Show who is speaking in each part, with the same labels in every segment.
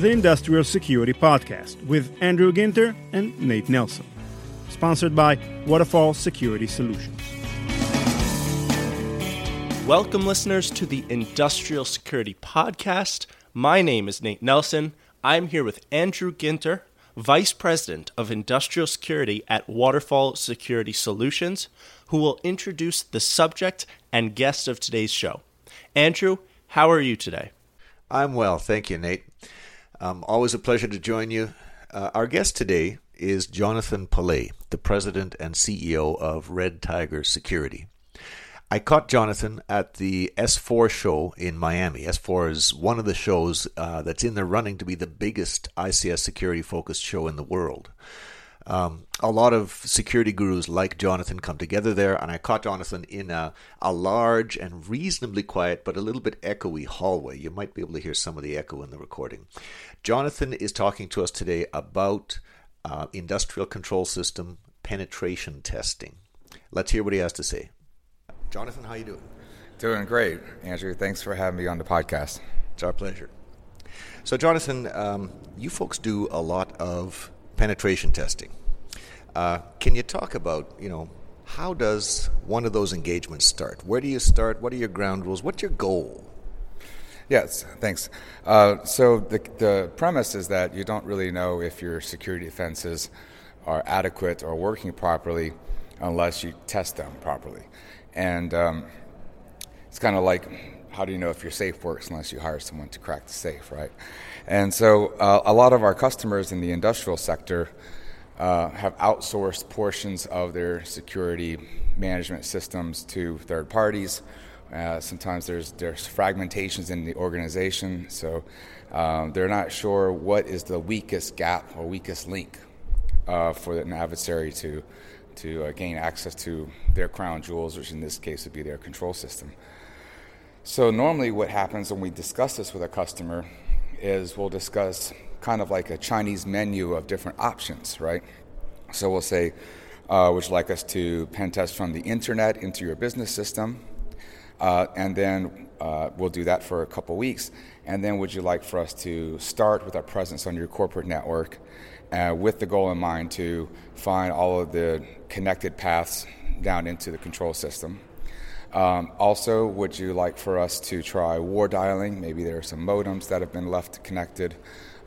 Speaker 1: to the Industrial Security Podcast with Andrew Ginter and Nate Nelson. Sponsored by Waterfall Security Solutions.
Speaker 2: Welcome, listeners, to the Industrial Security Podcast. My name is Nate Nelson. I'm here with Andrew Ginter, Vice President of Industrial Security at Waterfall Security Solutions, who will introduce the subject and guest of today's show. Andrew, how are you today?
Speaker 3: I'm well, thank you, Nate. Um, always a pleasure to join you. Uh, our guest today is Jonathan Pollet, the president and CEO of Red Tiger Security. I caught Jonathan at the S4 show in Miami. S4 is one of the shows uh, that's in the running to be the biggest ICS security focused show in the world. Um, a lot of security gurus like Jonathan come together there, and I caught Jonathan in a, a large and reasonably quiet but a little bit echoey hallway. You might be able to hear some of the echo in the recording. Jonathan is talking to us today about uh, industrial control system penetration testing. Let's hear what he has to say. Jonathan, how you doing?
Speaker 4: Doing great, Andrew. Thanks for having me on the podcast.
Speaker 3: It's our pleasure. So, Jonathan, um, you folks do a lot of penetration testing. Uh, can you talk about, you know, how does one of those engagements start? Where do you start? What are your ground rules? What's your goal?
Speaker 4: Yes, thanks. Uh, so the, the premise is that you don't really know if your security defenses are adequate or working properly unless you test them properly. And um, it's kind of like how do you know if your safe works unless you hire someone to crack the safe, right? And so uh, a lot of our customers in the industrial sector uh, have outsourced portions of their security management systems to third parties. Uh, sometimes there's there's fragmentations in the organization, so um, they're not sure what is the weakest gap or weakest link uh, for an adversary to to uh, gain access to their crown jewels, which in this case would be their control system. So normally, what happens when we discuss this with a customer is we'll discuss kind of like a Chinese menu of different options, right? So we'll say, uh, would you like us to pen test from the internet into your business system? Uh, and then uh, we'll do that for a couple weeks. And then would you like for us to start with our presence on your corporate network uh, with the goal in mind to find all of the connected paths down into the control system? Um, also, would you like for us to try war dialing? Maybe there are some modems that have been left connected.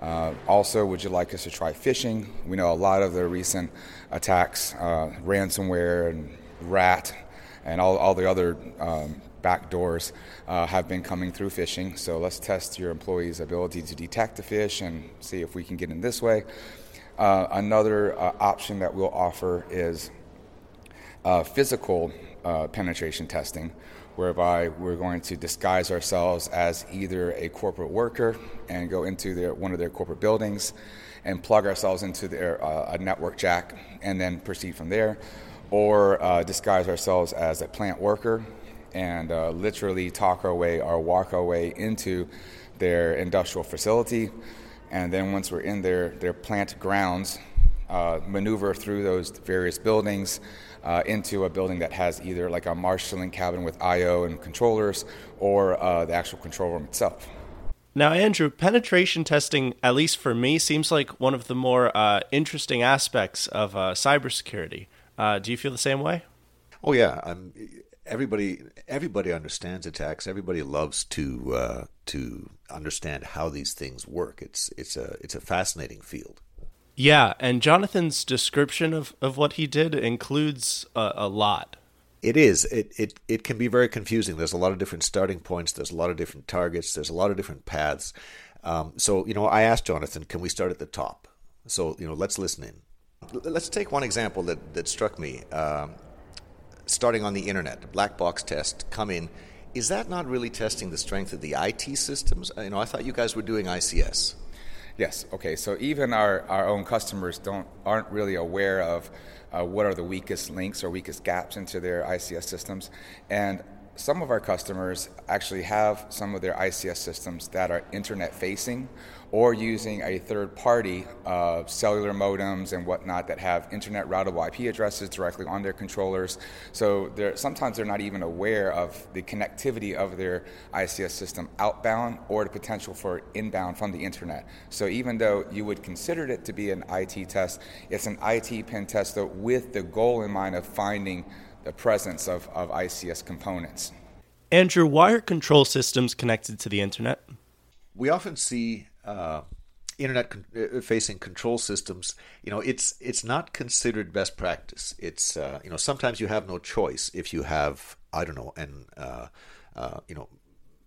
Speaker 4: Uh, also, would you like us to try phishing? We know a lot of the recent attacks, uh, ransomware and RAT, and all, all the other um, backdoors uh, have been coming through phishing. So let's test your employees' ability to detect the fish and see if we can get in this way. Uh, another uh, option that we'll offer is uh, physical uh, penetration testing, whereby we're going to disguise ourselves as either a corporate worker and go into their, one of their corporate buildings and plug ourselves into their uh, a network jack and then proceed from there, or disguise ourselves as a plant worker and uh, literally talk our way or walk our way into their industrial facility. And then once we're in their, their plant grounds, uh, maneuver through those various buildings, uh, into a building that has either like a marshalling cabin with I/O and controllers, or uh, the actual control room itself.
Speaker 2: Now, Andrew, penetration testing, at least for me, seems like one of the more uh, interesting aspects of uh, cybersecurity. Uh, do you feel the same way?
Speaker 3: Oh yeah, um, everybody everybody understands attacks. Everybody loves to uh, to understand how these things work. It's it's a it's a fascinating field.
Speaker 2: Yeah, and Jonathan's description of, of what he did includes a, a lot.
Speaker 3: It is. It, it it can be very confusing. There's a lot of different starting points. There's a lot of different targets. There's a lot of different paths. Um, so you know, I asked Jonathan, can we start at the top? So you know, let's listen in. Let's take one example that that struck me. Um, starting on the internet, black box test, come in. Is that not really testing the strength of the IT systems? You know, I thought you guys were doing ICS.
Speaker 4: Yes. Okay. So even our, our own customers don't aren't really aware of uh, what are the weakest links or weakest gaps into their ICS systems, and some of our customers actually have some of their ICS systems that are internet facing or using a third party cellular modems and whatnot that have internet routable IP addresses directly on their controllers. So they're, sometimes they're not even aware of the connectivity of their ICS system outbound or the potential for inbound from the internet. So even though you would consider it to be an IT test, it's an IT pen test with the goal in mind of finding the presence of, of ICS components.
Speaker 2: Andrew, why are control systems connected to the internet?
Speaker 3: We often see uh, internet con- uh, facing control systems. You know, it's it's not considered best practice. It's uh, you know sometimes you have no choice if you have I don't know and uh, uh, you know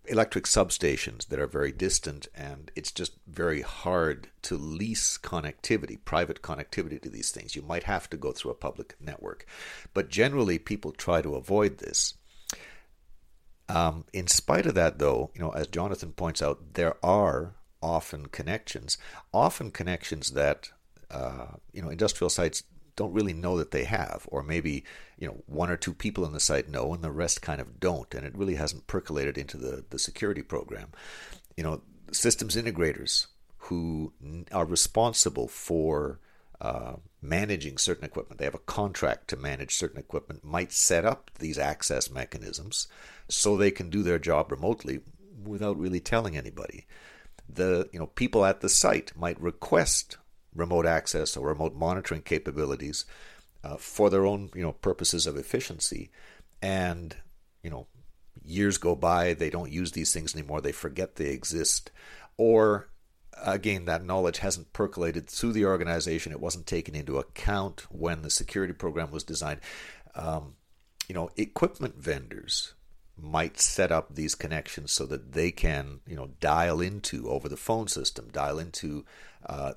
Speaker 3: electric substations that are very distant, and it's just very hard to lease connectivity, private connectivity to these things. You might have to go through a public network. But generally, people try to avoid this. Um, in spite of that, though, you know, as Jonathan points out, there are often connections, often connections that uh, you know industrial sites don't really know that they have, or maybe you know one or two people in the site know, and the rest kind of don't, and it really hasn't percolated into the the security program. You know, systems integrators who are responsible for uh, managing certain equipment. They have a contract to manage certain equipment. Might set up these access mechanisms so they can do their job remotely without really telling anybody. The you know people at the site might request remote access or remote monitoring capabilities uh, for their own you know purposes of efficiency. And you know years go by they don't use these things anymore they forget they exist. Or again that knowledge hasn't percolated through the organization it wasn't taken into account when the security program was designed. Um, you know equipment vendors might set up these connections so that they can you know dial into over the phone system dial into uh,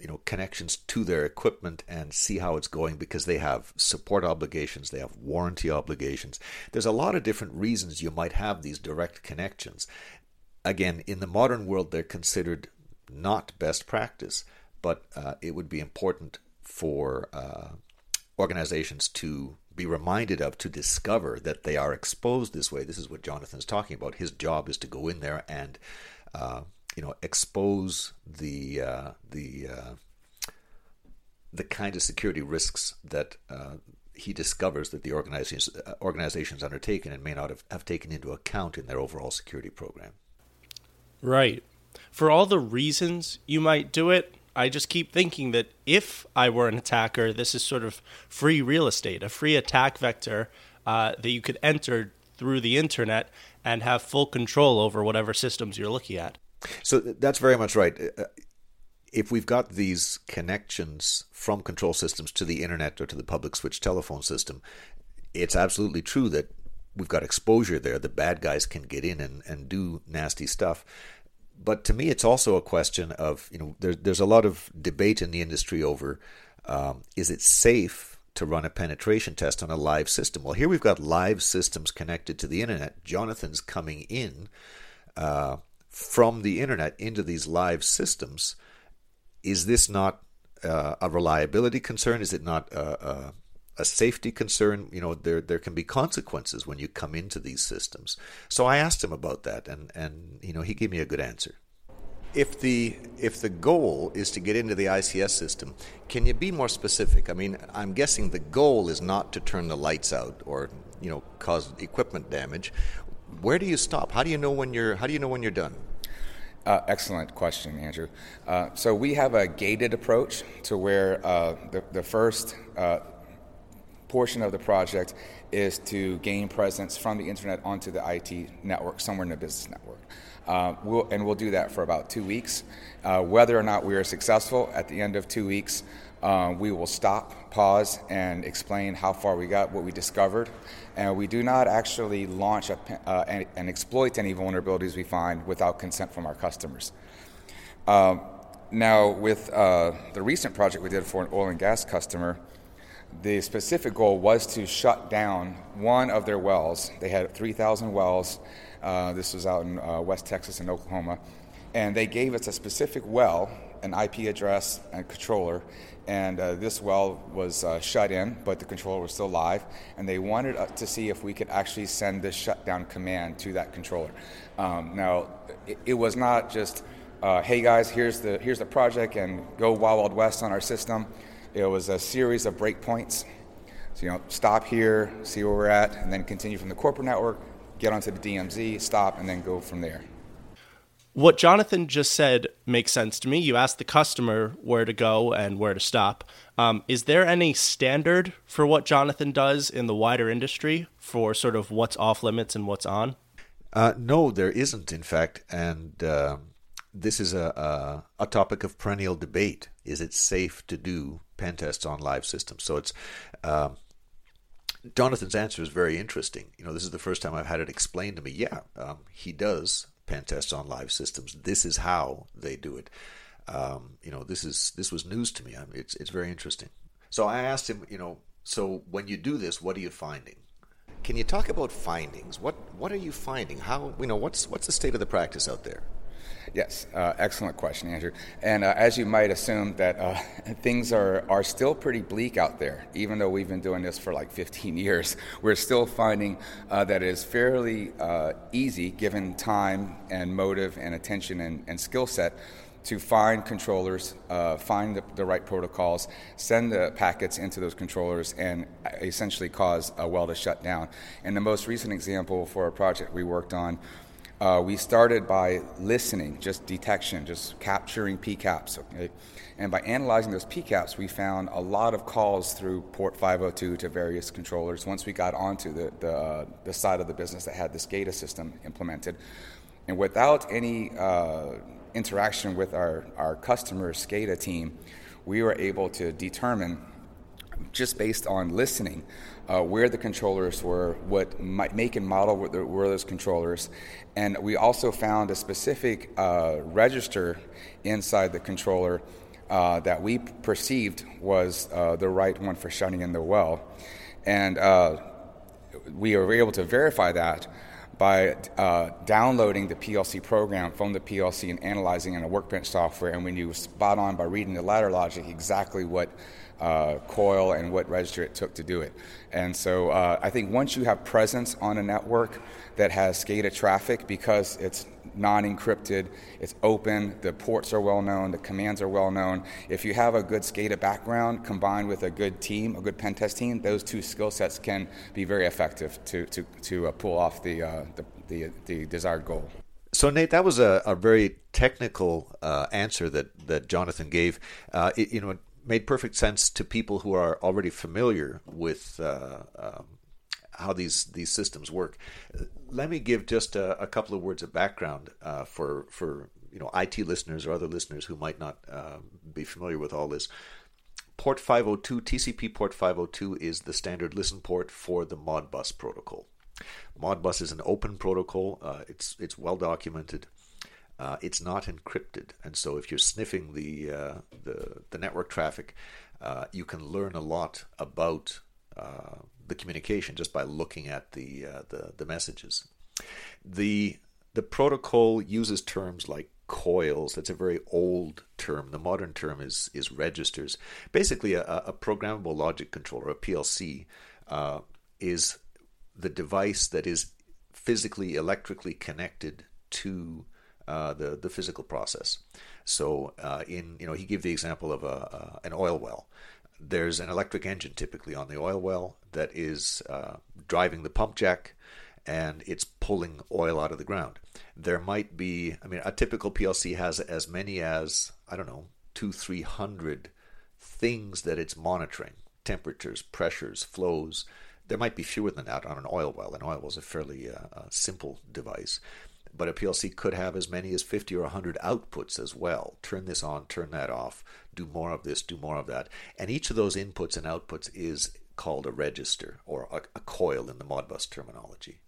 Speaker 3: you know connections to their equipment and see how it's going because they have support obligations they have warranty obligations. There's a lot of different reasons you might have these direct connections. Again in the modern world they're considered not best practice but uh, it would be important for uh, organizations to be reminded of to discover that they are exposed this way. This is what jonathan's talking about. His job is to go in there and uh, you know expose the uh, the uh, the kind of security risks that uh, he discovers that the organizations uh, organizations undertaken and may not have, have taken into account in their overall security program.
Speaker 2: Right. For all the reasons you might do it, I just keep thinking that if I were an attacker, this is sort of free real estate, a free attack vector uh, that you could enter through the internet and have full control over whatever systems you're looking at.
Speaker 3: So that's very much right. Uh, if we've got these connections from control systems to the internet or to the public switch telephone system, it's absolutely true that we've got exposure there. The bad guys can get in and, and do nasty stuff. But to me, it's also a question of, you know, there, there's a lot of debate in the industry over um, is it safe to run a penetration test on a live system? Well, here we've got live systems connected to the internet. Jonathan's coming in. Uh, from the internet into these live systems, is this not uh, a reliability concern? Is it not a, a, a, safety concern? You know, there there can be consequences when you come into these systems. So I asked him about that, and and you know he gave me a good answer. If the if the goal is to get into the ICS system, can you be more specific? I mean, I'm guessing the goal is not to turn the lights out or you know cause equipment damage where do you stop? How do you know when you're How do you know when you're done?
Speaker 4: Uh, excellent question, Andrew. Uh, so we have a gated approach to where uh, the, the first uh, portion of the project is to gain presence from the internet onto the IT network, somewhere in the business network. Uh, we'll, and we'll do that for about two weeks. Uh, whether or not we are successful at the end of two weeks, uh, we will stop, pause, and explain how far we got, what we discovered. And we do not actually launch a, uh, and, and, exploit any vulnerabilities we find without consent from our customers. Uh, now, with uh, the recent project we did for an oil and gas customer, the specific goal was to shut down one of their wells. They had 3,000 wells. Uh, this was out in uh, West Texas and Oklahoma. And they gave us a specific well an IP address and controller, and uh, this well was uh, shut in, but the controller was still live, and they wanted uh, to see if we could actually send this shutdown command to that controller. Um, now, it, it, was not just, uh, hey guys, here's the here's the project, and go wild wild west on our system. It was a series of breakpoints. So you know, stop here, see where we're at, and then continue from the corporate network, get onto the DMZ, stop, and then go from there
Speaker 2: what Jonathan just said makes sense to me. You ask the customer where to go and where to stop. Um, is there any standard for what Jonathan does in the wider industry for sort of what's off limits and what's on?
Speaker 3: Uh, no, there isn't, in fact. And uh, this is a, a, a, topic of perennial debate. Is it safe to do pen tests on live systems? So it's. Uh, Jonathan's answer is very interesting. You know, this is the first time I've had it explained to me. Yeah, um, he does pen tests on live systems. This is how they do it. Um, you know, this is this was news to me. I mean, it's it's very interesting. So I asked him, you know, so when you do this, what are you finding? Can you talk about findings? What what are you finding? How you know what's what's the state of the practice out there?
Speaker 4: Yes, uh, excellent question, Andrew. And uh, as you might assume, that uh, things are, are still pretty bleak out there. Even though we've been doing this for like 15 years, we're still finding uh, that it is fairly uh, easy, given time and motive and attention and, and skill set, to find controllers, uh, find the, the, right protocols, send the packets into those controllers, and essentially cause a well to shut down. And the most recent example for a project we worked on uh, we started by listening, just detection, just capturing PCAPs. Okay? And by analyzing those PCAPs, we found a lot of calls through port 502 to various controllers once we got onto the, the, uh, the side of the business that had this SCADA system implemented. And without any uh, interaction with our, our customer SCADA team, we were able to determine, just based on listening, uh, where the controllers were, what make and model were, the, were, those controllers, and we also found a specific uh, register inside the controller uh, that we perceived was uh, the right one for shutting in the well, and uh, we were able to verify that by uh, downloading the PLC program from the PLC and analyzing in a workbench software, and we knew spot on by reading the ladder logic exactly what uh, coil and what register it took to do it. And so uh, I think once you have presence on a network that has SCADA traffic because it's non encrypted, it's open, the ports are well known, the commands are well known. If you have a good SCADA background combined with a good team, a good pen test team, those two skill sets can be very effective to, to, to uh, pull off the, uh, the, the, the, desired goal.
Speaker 3: So Nate, that was a, a very technical uh, answer that, that Jonathan gave. Uh, it, you know, made perfect sense to people who are already familiar with uh, um, how these these systems work. Let me give just a, a couple of words of background uh, for for you know IT listeners or other listeners who might not uh, be familiar with all this. Port 502, TCP port 502 is the standard listen port for the Modbus protocol. Modbus is an open protocol. Uh, it's it's well documented uh, it's not encrypted, and so if you're sniffing the uh, the, the, network traffic, uh, you can learn a lot about uh, the communication just by looking at the, uh, the the messages. the The protocol uses terms like coils. That's a very old term. The modern term is is registers. Basically, a, a programmable logic controller, a PLC, uh, is the device that is physically electrically connected to uh, the the physical process. So uh, in you know he gave the example of a, an oil well. There's an electric engine typically on the oil well that is uh, driving the pump jack, and it's pulling oil out of the ground. There might be, I mean, a typical PLC has as many as I don't know two three hundred things that it's monitoring: temperatures, pressures, flows. There might be fewer than that on an oil well. An oil well is a fairly uh, simple device but a PLC could have as many as 50 or 100 outputs as well. Turn this on, turn that off, do more of this, do more of that. And each of those inputs and outputs is called a register or a, a coil in the Modbus terminology.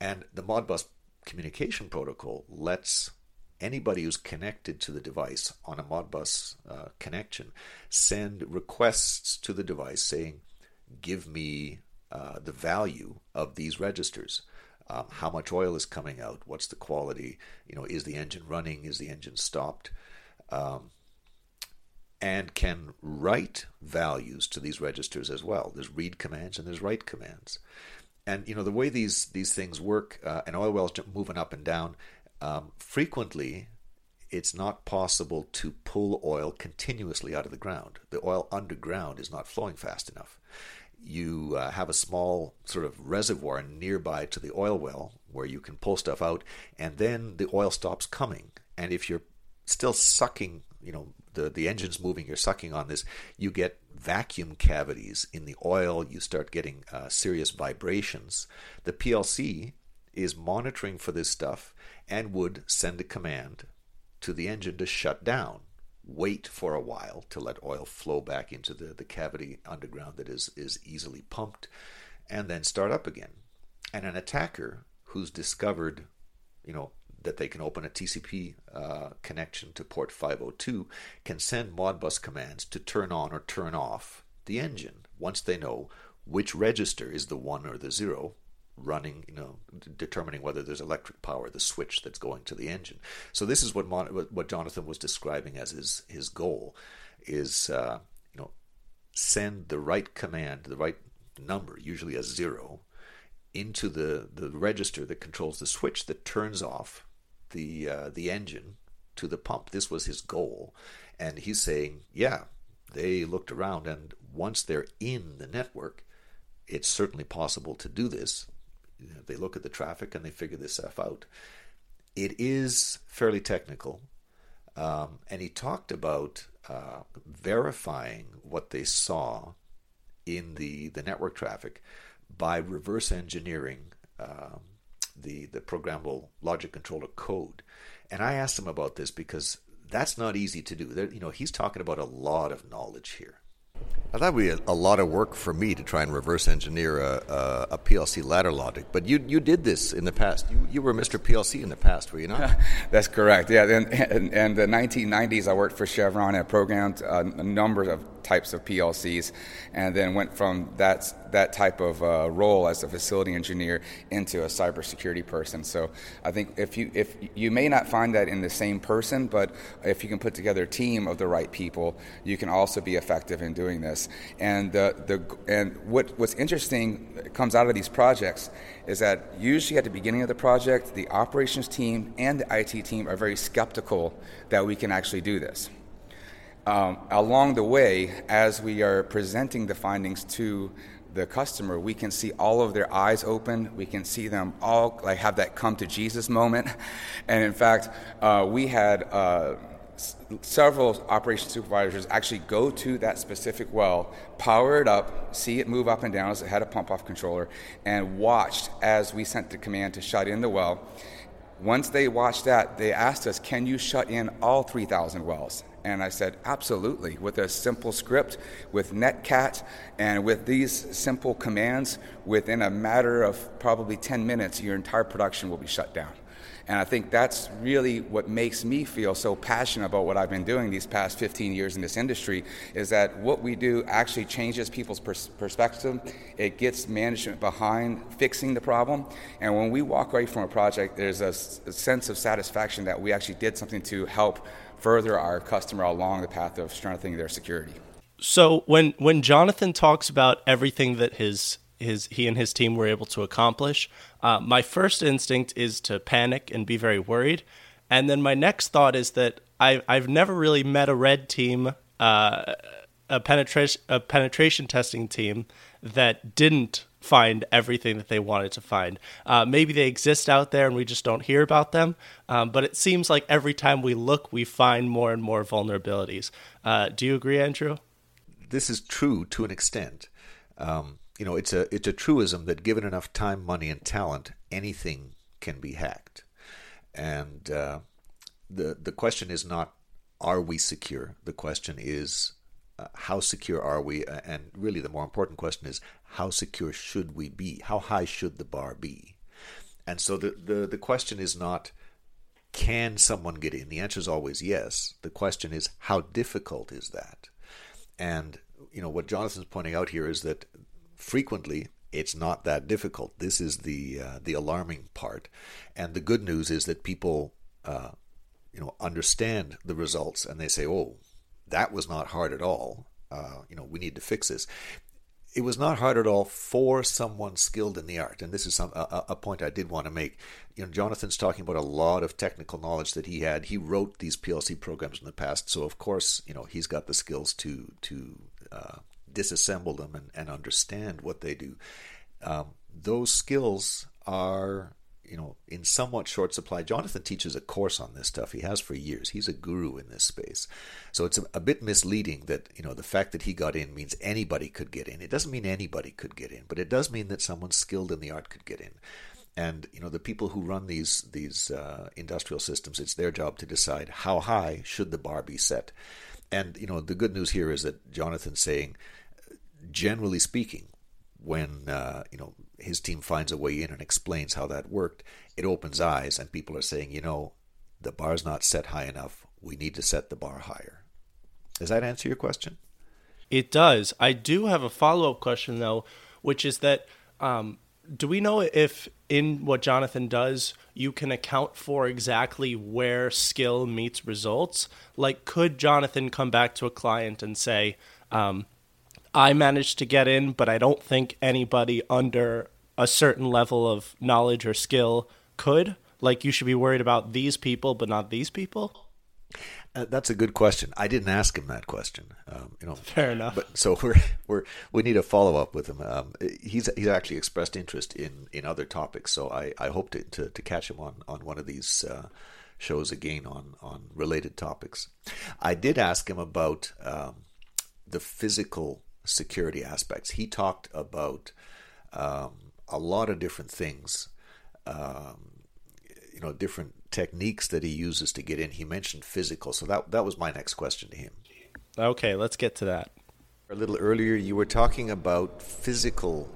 Speaker 3: And the Modbus communication protocol lets anybody who's connected to the device on a Modbus uh, connection send requests to the device saying, give me uh, the value of these registers um, how much oil is coming out, what's the quality, you know, is the engine running, is the engine stopped. Um, and can write values to these registers as well. There's read commands and there's write commands. And you know the way these these things work, uh, an oil well is moving up and down. Um, frequently, it's not possible to pull oil continuously out of the ground. The oil underground is not flowing fast enough. You uh, have a small sort of reservoir nearby to the oil well where you can pull stuff out, and then the oil stops coming. And if you're still sucking, you know, the, the engine's moving, you're sucking on this, you get vacuum cavities in the oil, you start getting uh, serious vibrations. The PLC is monitoring for this stuff and would send a command to the engine to shut down. Wait for a while to let oil flow back into the, the cavity underground that is, is easily pumped, and then start up again. And an attacker who's discovered, you know, that they can open a TCP uh, connection to port 502 can send Modbus commands to turn on or turn off the engine once they know which register is the one or the zero running, you know, determining whether there's electric power, the switch that's going to the engine. So this is what Mon- what Jonathan was describing as his his goal is, uh, you know, send the right command, the right number, usually a zero, into the the register that controls the switch that turns off the uh, the engine to the pump. This was his goal, and he's saying, yeah, they looked around, and once they're in the network, it's certainly possible to do this. They look at the traffic and they figure this stuff out. It is fairly technical, um, and he talked about uh, verifying what they saw in the the network traffic by reverse engineering. Um, the, the programmable logic controller code. And I asked him about this because that's not easy to do. There, you know, he's talking about a lot of knowledge here.
Speaker 5: I thought we had a lot of work for me to try and reverse engineer a, a, a, PLC ladder logic. But you you did this in the past. You, you were Mr. PLC in the past, were you not?
Speaker 4: That's correct. Yeah. In, in, in, the 1990s, I worked for Chevron and programmed a number of types of PLCs, and then went from that that type of uh, role as a facility engineer into a cybersecurity person. So I think if you if you may not find that in the same person, but if you can put together a team of the right people, you can also be effective in doing this. And the the and what what's interesting comes out of these projects is that usually at the beginning of the project, the operations team and the IT team are very skeptical that we can actually do this um, along the way, as we are presenting the findings to the customer, we can see all of their eyes open. We can see them all like have that come to Jesus moment. And in fact, uh, we had uh, several operation supervisors actually go to that specific well, power it up, see it move up and down as it had a pump off controller, and watched as we sent the command to shut in the well. Once they watched that, they asked us, Can you shut in all 3,000 wells? And I said, absolutely. With a simple script, with Netcat, and with these simple commands, within a matter of probably 10 minutes, your entire production will be shut down. And I think that's really what makes me feel so passionate about what I've been doing these past 15 years in this industry is that what we do actually changes people's pers- perspective. It gets management behind fixing the problem. And when we walk away from a project, there's a, s- a sense of satisfaction that we actually did something to help further our customer along the path of strengthening their security.
Speaker 2: So when when Jonathan talks about everything that his his he and his team were able to accomplish, uh, my first instinct is to panic and be very worried, and then my next thought is that I I've never really met a red team, uh, a penetration a penetration testing team that didn't find everything that they wanted to find. Uh, maybe they exist out there and we just don't hear about them. Um, but it seems like every time we look, we find more and more vulnerabilities. Uh, do you agree, Andrew?
Speaker 3: This is true to an extent. Um, you know, it's a it's a truism that given enough time, money, and talent, anything can be hacked. And uh, the the question is not are we secure. The question is uh, how secure are we? And really, the more important question is how secure should we be? How high should the bar be? And so the, the, the question is not can someone get in? The answer is always yes. The question is how difficult is that? And you know what Jonathan's pointing out here is that frequently it's not that difficult. This is the uh, the alarming part, and the good news is that people uh, you know understand the results and they say, "Oh, that was not hard at all. Uh, you know, we need to fix this. It was not hard at all for someone skilled in the art, and this is some, a, a point I did want to make. You know, Jonathan's talking about a lot of technical knowledge that he had. He wrote these PLC programs in the past, so of course, you know, he's got the skills to to uh, disassemble them and, and understand what they do. Um, those skills are you know, in somewhat short supply. Jonathan teaches a course on this stuff. He has for years. He's a guru in this space. So it's a, a, bit misleading that, you know, the fact that he got in means anybody could get in. It doesn't mean anybody could get in, but it does mean that someone skilled in the art could get in. And, you know, the people who run these, these uh, industrial systems, it's their job to decide how high should the bar be set. And, you know, the good news here is that Jonathan's saying, generally speaking, when uh, you know his team finds a way in and explains how that worked, it opens eyes, and people are saying, you know, the bar's not set high enough. We need to set the bar higher. Does that answer your question?
Speaker 2: It does. I do have a follow up question though, which is that um, do we know if in what Jonathan does you can account for exactly where skill meets results? Like, could Jonathan come back to a client and say, um, I managed to get in, but I don't think anybody under a certain level of knowledge or skill could. Like, you should be worried about these people, but not these people.
Speaker 3: Uh, that's a good question. I didn't ask him that question. Um, you know,
Speaker 2: fair enough.
Speaker 3: But so we're we're we need a follow up with him. Um, he's he's actually expressed interest in, in other topics. So I, I hope to, to, to catch him on, on one of these uh, shows again on on related topics. I did ask him about um, the physical security aspects. He talked about um, a lot of different things, um, you know, different techniques that he uses to get in. He mentioned physical, so that that was my next question to him.
Speaker 2: Okay, let's get to that.
Speaker 3: A little earlier, you were talking about physical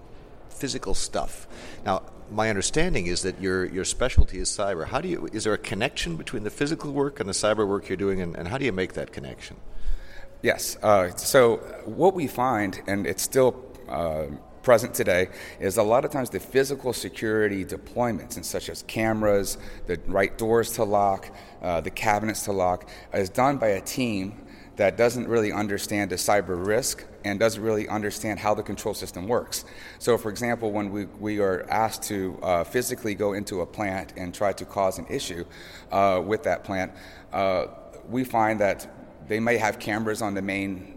Speaker 3: physical stuff. Now, my understanding is that your your specialty is cyber. How do you is there a connection between the physical work and the cyber work you're doing, and, and how do you make that connection?
Speaker 4: Yes. Uh, so what we find, and it's still uh, present today, is a lot of times the physical security deployments, and such as cameras, the right doors to lock, uh, the cabinets to lock, is done by a team that doesn't really understand the cyber risk and doesn't really understand how the control system works. So, for example, when we, we are asked to uh, physically go into a plant and try to cause an issue uh, with that plant, uh, we find that they may have cameras on the main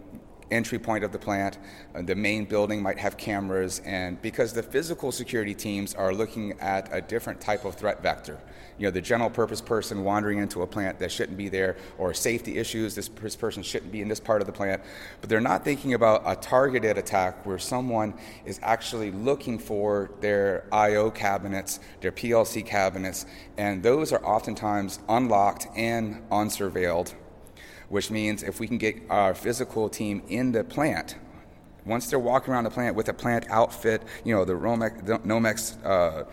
Speaker 4: entry point of the plant. Uh, the main building might have cameras, and because the physical security teams are looking at a different type of threat vector, you know, the general purpose person wandering into a plant that shouldn't be there, or safety issues, this, this person shouldn't be in this part of the plant, but they're not thinking about a targeted attack where someone is actually looking for their I/O cabinets, their PLC cabinets, and those are oftentimes unlocked and unsurveilled which means if we can get our physical team in the plant, once they're walking around the plant with a plant outfit, you know, the Romex, Nomex uh,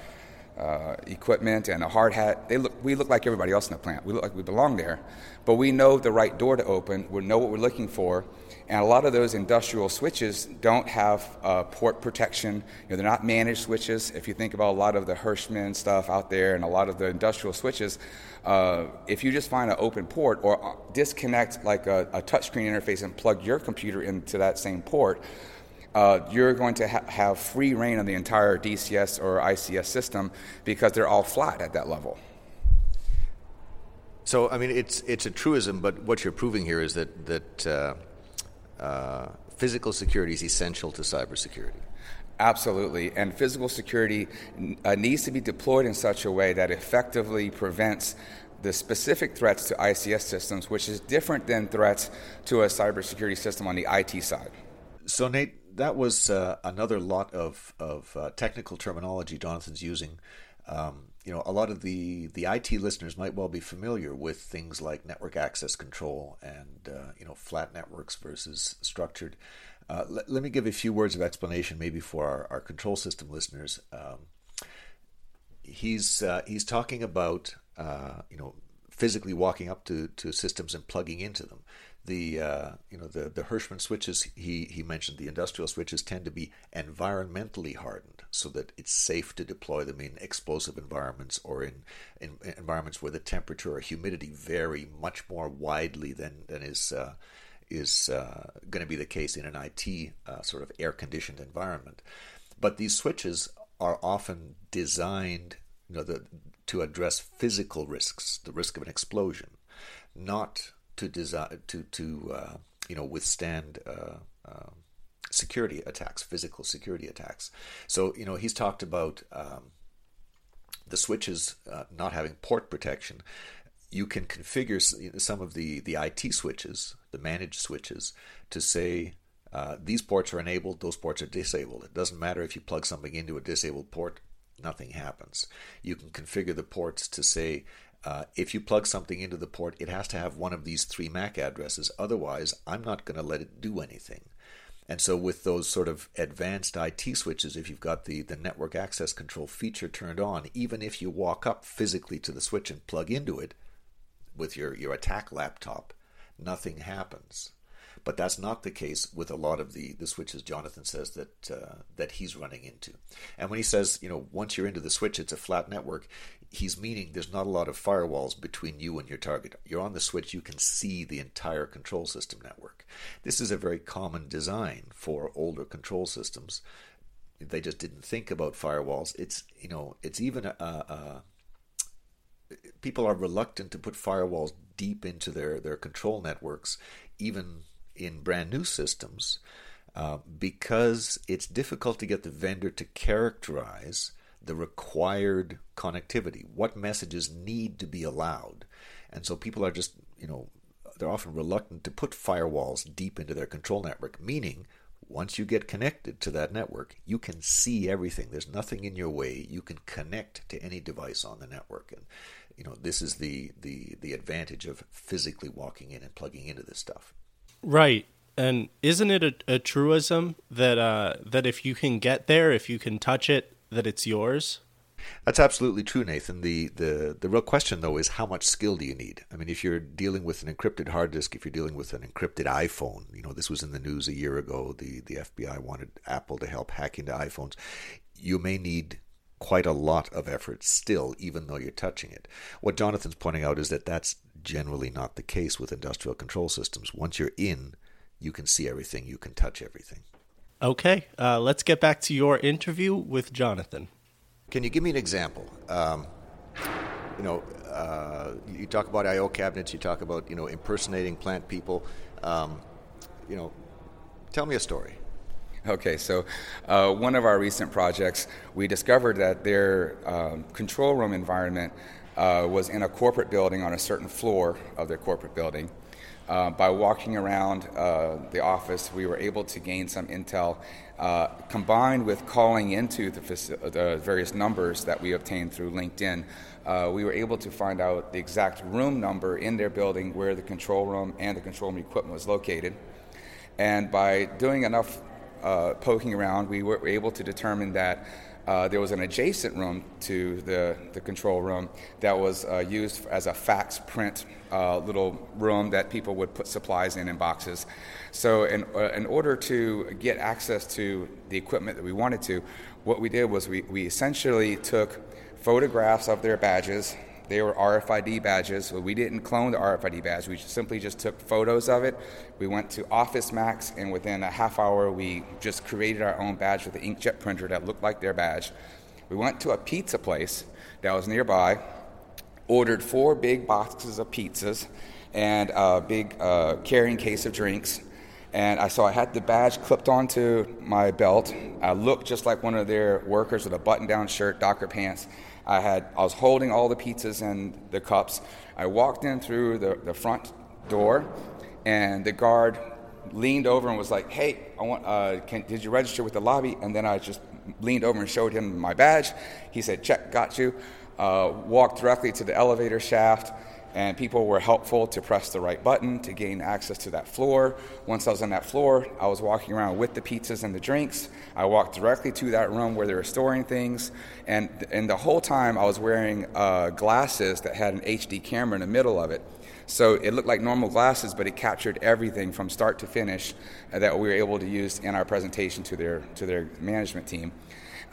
Speaker 4: uh, equipment and a hard hat, they look, we look like everybody else in the plant. We look like we belong there, but we know the right door to open. We know what we're looking for, and a lot of those industrial switches don't have uh, port protection. You know, they're not managed switches. If you think about a lot of the Hirschmann stuff out there and a lot of the industrial switches, uh, if you just find an open port or uh, disconnect like a, a touchscreen interface and plug your computer into that same port, uh, you're going to ha- have free reign on the entire DCS or ICS system because they're all flat at that level.
Speaker 3: So, I mean, it's it's a truism, but what you're proving here is that that uh, uh, physical security is essential to cybersecurity.
Speaker 4: Absolutely. And physical security uh, needs to be deployed in such a way that effectively prevents the specific threats to ICS systems, which is different than threats to a cybersecurity system on the IT side.
Speaker 3: So, Nate, that was uh, another lot of, of uh, technical terminology Jonathan's using. Um, you know, a lot of the, the IT listeners might well be familiar with things like network access control and, uh, you know, flat networks versus structured. Uh, let, let, me give a few words of explanation, maybe for our, our control system listeners. Um, he's uh, he's talking about uh, you know physically walking up to, to systems and plugging into them. The uh, you know the the Hirschmann switches he he mentioned the industrial switches tend to be environmentally hardened so that it's safe to deploy them in explosive environments or in, in environments where the temperature or humidity vary much more widely than than is uh, is uh, going to be the case in an IT uh, sort of air conditioned environment. But these switches are often designed you know, the, to address physical risks, the risk of an explosion, not to to to uh, you know withstand uh, uh, security attacks, physical security attacks. So you know he's talked about um, the switches uh, not having port protection. You can configure some of the the IT switches, the managed switches, to say uh, these ports are enabled, those ports are disabled. It doesn't matter if you plug something into a disabled port, nothing happens. You can configure the ports to say uh, if you plug something into the port, it has to have one of these three MAC addresses. Otherwise, I'm not going to let it do anything. And so, with those sort of advanced IT switches, if you've got the, the network access control feature turned on, even if you walk up physically to the switch and plug into it with your, your attack laptop, nothing happens. But that's not the case with a lot of the, the switches Jonathan says that uh, that he's running into. And when he says, you know, once you're into the switch, it's a flat network, he's meaning there's not a lot of firewalls between you and your target. You're on the switch, you can see the entire control system network. This is a very common design for older control systems. They just didn't think about firewalls. It's you know, it's even a, a people are reluctant to put firewalls deep into their, their control networks, even in brand new systems uh, because it's difficult to get the vendor to characterize the required connectivity, what messages need to be allowed. And so people are just, you know, they're often reluctant to put firewalls deep into their control network, meaning once you get connected to that network, you can see everything. There's nothing in your way. You can connect to any device on the network. And you know, this is the the the advantage of physically walking in and plugging into this stuff.
Speaker 2: Right. And isn't it a, a truism that uh, that if you can get there, if you can touch it, that it's yours?
Speaker 3: That's absolutely true, Nathan. The, the the real question though is how much skill do you need? I mean, if you're dealing with an encrypted hard disk, if you're dealing with an encrypted iPhone, you know, this was in the news a year ago. The the FBI wanted Apple to help hack into iPhones. You may need quite a lot of effort still, even though you're touching it. What Jonathan's pointing out is that that's generally not the case with industrial control systems. Once you're in, you can see everything, you can touch everything.
Speaker 2: Okay, uh, let's get back to your interview with Jonathan.
Speaker 3: Can you give me an example? Um, you know, uh, you talk about I/O cabinets. You talk about you know impersonating plant people. Um, you know, tell me a story.
Speaker 4: Okay, so uh, one of our recent projects, we discovered that their um, control room environment uh, was in a corporate building on a certain floor of their corporate building. Uh, by walking around uh, the office, we were able to gain some intel. Uh, combined with calling into the, faci- the, various numbers that we obtained through LinkedIn, uh, we were able to find out the exact room number in their building where the control room and the control room equipment was located. And by doing enough uh, poking around, we were able to determine that uh, there was an adjacent room to the, the control room that was uh, used as a fax print uh, little room that people would put supplies in in boxes. So, in, uh, in order to get access to the equipment that we wanted to, what we did was we, we essentially took photographs of their badges they were RFID badges. we didn't clone the RFID badge. We simply just took photos of it. We went to Office Max, and within a half hour, we just created our own badge with an inkjet printer that looked like their badge. We went to a pizza place that was nearby, ordered four big boxes of pizzas and a big uh, carrying case of drinks. And I saw I had the badge clipped onto my belt. I looked just like one of their workers with a button down shirt, Docker pants I had I was holding all the pizzas and the cups. I walked in through the, the front door, and the guard leaned over and was like, "Hey, I want. Uh, can, did you register with the lobby?" And then I just leaned over and showed him my badge. He said, "Check, got you." Uh, walked directly to the elevator shaft and people were helpful to press the right button to gain access to that floor. Once I was on that floor, I was walking around with the pizzas and the drinks. I walked directly to that room where they were storing things, and and the whole time I was wearing uh, glasses that had an HD camera in the middle of it. So it looked like normal glasses, but it captured everything from start to finish that we were able to use in our presentation to their to their management team.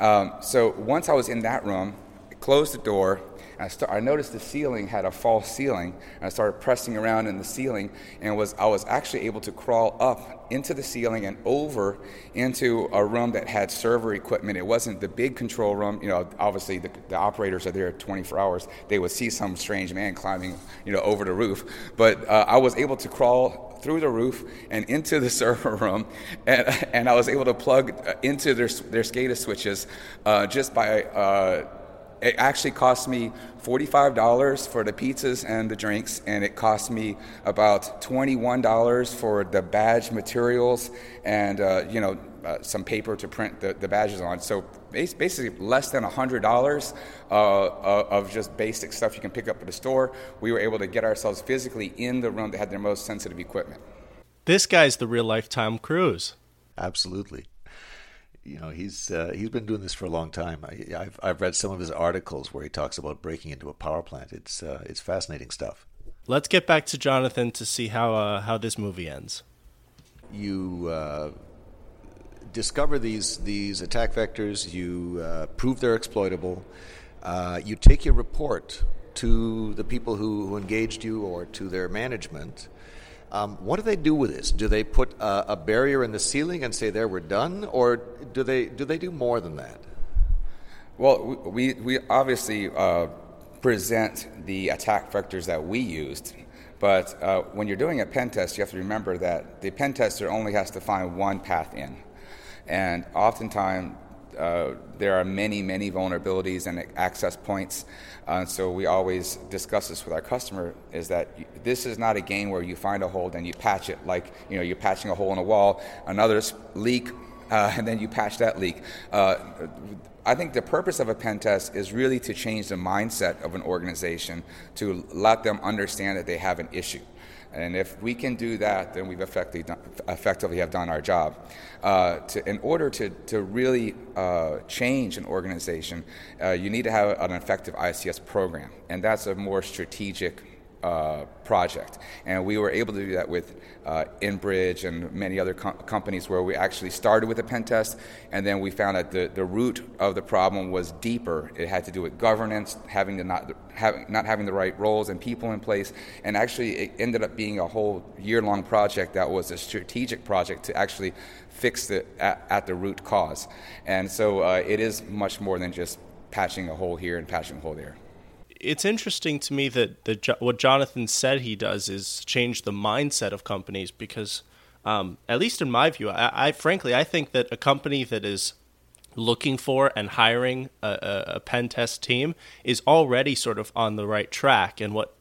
Speaker 4: Um, so once I was in that room, I closed the door I, start, I noticed the ceiling had a false ceiling, and I started pressing around in the ceiling, and was I was actually able to crawl up into the ceiling and over into a room that had server equipment. It wasn't the big control room. You know, obviously the, the operators are there 24 hours. They would see some strange man climbing, you know, over the roof. But uh, I was able to crawl through the roof and into the server room, and, and I was able to plug uh, into their, their SCADA switches uh, just by. Uh, it actually cost me $45 for the pizzas and the drinks, and it cost me about $21 for the badge materials and, uh, you know, uh, some paper to print the, the badges on. So basically less than $100 uh, uh, of just basic stuff you can pick up at the store. We were able to get ourselves physically in the room that had their most sensitive equipment.
Speaker 2: This guy's the real life Tom Cruise.
Speaker 3: Absolutely you know he's uh, he's been doing this for a long time. I, have I've read some of his articles where he talks about breaking into a power plant. It's uh, it's fascinating stuff.
Speaker 2: Let's get back to Jonathan to see how uh, how this movie ends.
Speaker 3: You uh, discover these these attack vectors. You uh, prove they're exploitable. Uh, you take your report to the people who, who engaged you or to their management um, what do they do with this? Do they put a, a, barrier in the ceiling and say, "There, we're done," or do they do they do more than that?
Speaker 4: Well, we we obviously uh, present the attack vectors that we used, but uh, when you're doing a pen test, you have to remember that the pen tester only has to find one path in, and oftentimes uh, there are many, many vulnerabilities and access points. Uh, so we always discuss this with our customer: is that this is not a game where you find a hole and you patch it like you know you're patching a hole in a wall, another leak, uh, and then you patch that leak. Uh, I think the purpose of a pen test is really to change the mindset of an organization to let them understand that they have an issue. And if we can do that, then we've effectively have done our job. Uh, to, in order to, to really uh, change an organization, uh, you need to have an effective ICS program, and that's a more strategic uh, project. And we were able to do that with uh, Enbridge and many other com- companies where we actually started with a pen test, and then we found that the, the root of the problem was deeper. It had to do with governance, having the not, having, not having the right roles and people in place, and actually it ended up being a whole year long project that was a strategic project to actually fix it at, at the root cause. And so uh, it is much more than just patching a hole here and patching a hole there
Speaker 2: it's interesting to me that the, what Jonathan said he does is change the mindset of companies because, um, at least in my view, I, I, frankly I think that a company that is looking for and hiring a, a, pen test team is already sort of on the right track, and what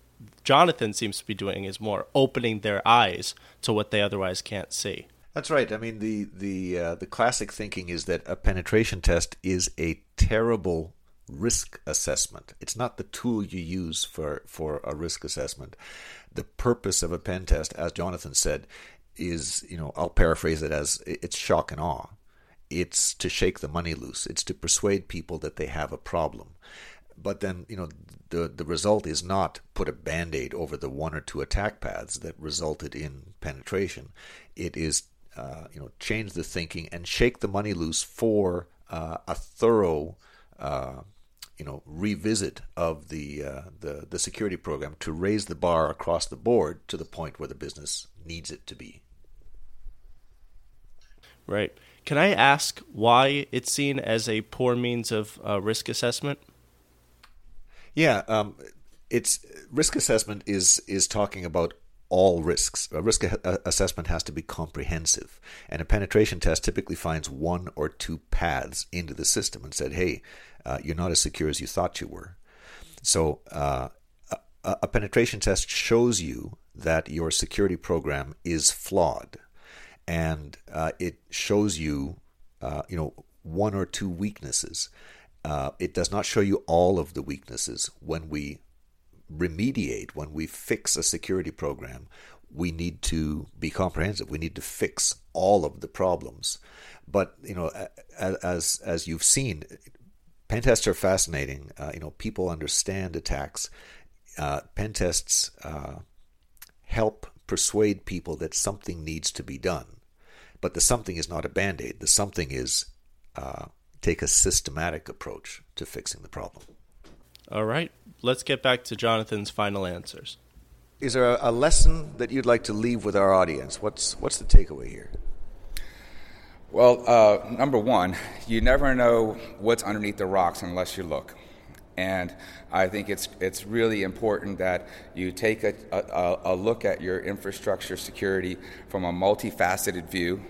Speaker 2: Jonathan seems to be doing is more opening their eyes to what they otherwise can't see.
Speaker 3: That's right. I mean, the the uh, the classic thinking is that a penetration test is a terrible risk assessment. It's not the tool you use for, for a risk assessment. The purpose of a pen test, as Jonathan said, is, you know, I'll paraphrase it as it's shock and awe. It's to shake the money loose. It's to persuade people that they have a problem. But then, you know, the the result is not put a band-aid over the one or two attack paths that resulted in penetration. It is, uh, you know, change the thinking and shake the money loose for uh, a thorough uh, you know revisit of the uh, the the security program to raise the bar across the board to the point where the business needs it to be.
Speaker 2: Right. Can I ask why it's seen as a poor means of uh, risk assessment?
Speaker 3: Yeah, um, it's risk assessment is is talking about all risks. A risk assessment has to be comprehensive, and a penetration test typically finds one or two paths into the system and said, "Hey, uh, you're not as secure as you thought you were. So uh, a, a penetration test shows you that your security program is flawed, and uh, it shows you, uh, you know, one or two weaknesses. Uh, it does not show you all of the weaknesses. When we remediate, when we fix a security program, we need to be comprehensive. We need to fix all of the problems. But you know, as as you've seen, pen tests are fascinating. Uh, you know, people understand attacks. Uh, pen tests uh, help persuade people that something needs to be done, but the something is not a band aid. The something is uh, take a systematic approach to fixing the problem.
Speaker 2: All right, let's get back to Jonathan's final answers.
Speaker 3: Is there a, a lesson that you'd like to leave with our audience? What's what's the takeaway here?
Speaker 4: Well, uh, number one, you never know what's underneath the rocks unless you look. And I think it's, it's really important that you take a, a, a look at your infrastructure security from a multifaceted view,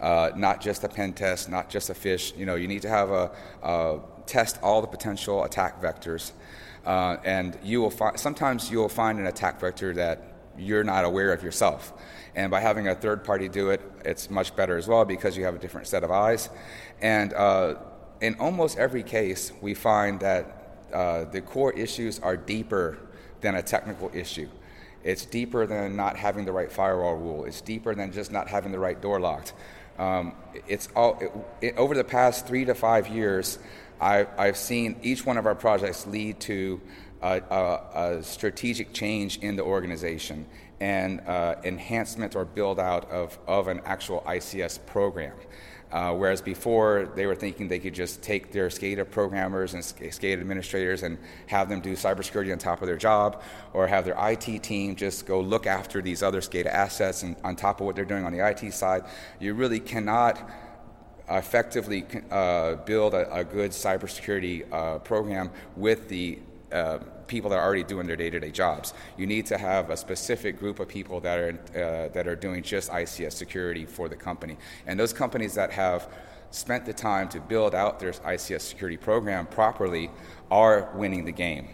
Speaker 4: uh, not just a pen test, not just a fish. You know, you need to have a, a test all the potential attack vectors. Uh, and you will find, sometimes you will find an attack vector that you're not aware of yourself. And by having a third party do it, it's much better as well because you have a different set of eyes. And uh, in almost every case, we find that uh, the core issues are deeper than a technical issue. It's deeper than not having the right firewall rule. It's deeper than just not having the right door locked. Um, it's all it, it, over the past three to five years. I, I've seen each one of our projects lead to a, a, a strategic change in the organization and uh, enhancement or build out of, of an actual ICS program. Uh, whereas before they were thinking they could just take their SCADA programmers and SCADA administrators and have them do cybersecurity on top of their job, or have their IT team just go look after these other SCADA assets and on top of what they're doing on the IT side. You really cannot effectively uh, build a, a, good cybersecurity uh, program with the uh, people that are already doing their day-to-day jobs. You need to have a specific group of people that are uh, that are doing just ICS security for the company, and those companies that have spent the time to build out their ICS security program properly are winning the game.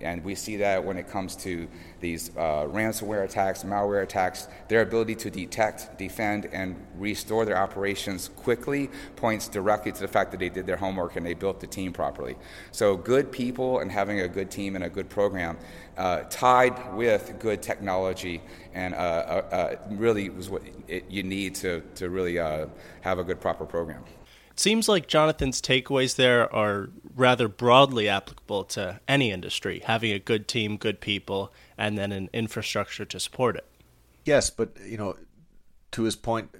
Speaker 4: And we see that when it comes to these uh, ransomware attacks, malware attacks, their ability to detect, defend, and restore their operations quickly points directly to the fact that they did their homework and they built the team properly. So, good people and having a good team and a good program uh, tied with good technology and uh, uh, uh really was what it, you need to, to really uh, have a good, proper program.
Speaker 2: It seems like Jonathan's takeaways there are rather broadly applicable to any industry, having a good team, good people, and then an infrastructure to support it.
Speaker 3: Yes, but you know, to his point,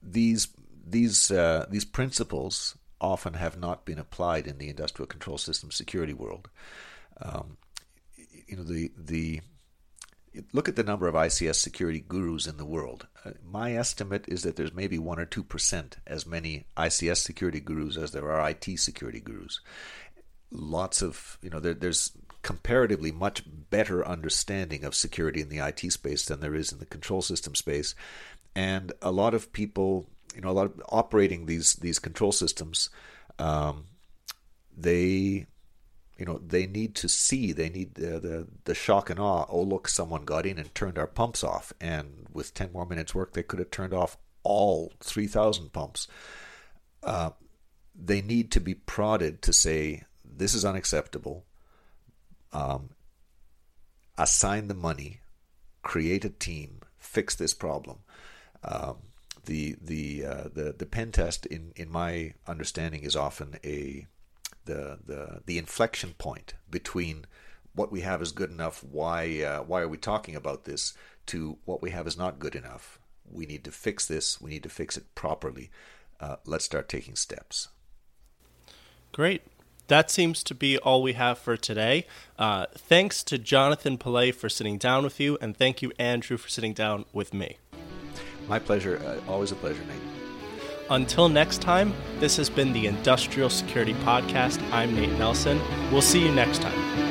Speaker 3: these these uh, these principles often have not been applied in the industrial control system security world. Um, you know, the the look at the number of ICS security gurus in the world. Uh, my estimate is that there's maybe 1 or 2% as many ICS security gurus as there are IT security gurus. Lots of, you know, there, there's comparatively much better understanding of security in the IT space than there is in the control system space. And a lot of people, you know, a lot of operating these these control systems, um, they you know they need to see they need the, the, the shock and awe oh look someone got in and turned our pumps off. And with 10 more minutes work they could have turned off all 3000 pumps. Uh, they need to be prodded to say this is unacceptable. Um, assign the money create a team fix this problem. Um, the the uh, the the pen test in in my understanding is often a the the the inflection point between what we have is good enough. Why uh, why are we talking about this? To what we have is not good enough. We need to fix this. We need to fix it properly. Uh, let's start taking steps.
Speaker 2: Great. That seems to be all we have for today. Uh, thanks to Jonathan Pollet for sitting down with you, and thank you, Andrew, for sitting down with me.
Speaker 3: My pleasure. Uh, always a pleasure, Nate.
Speaker 2: Until next time, this has been the Industrial Security Podcast. I'm Nate Nelson. We'll see you next time.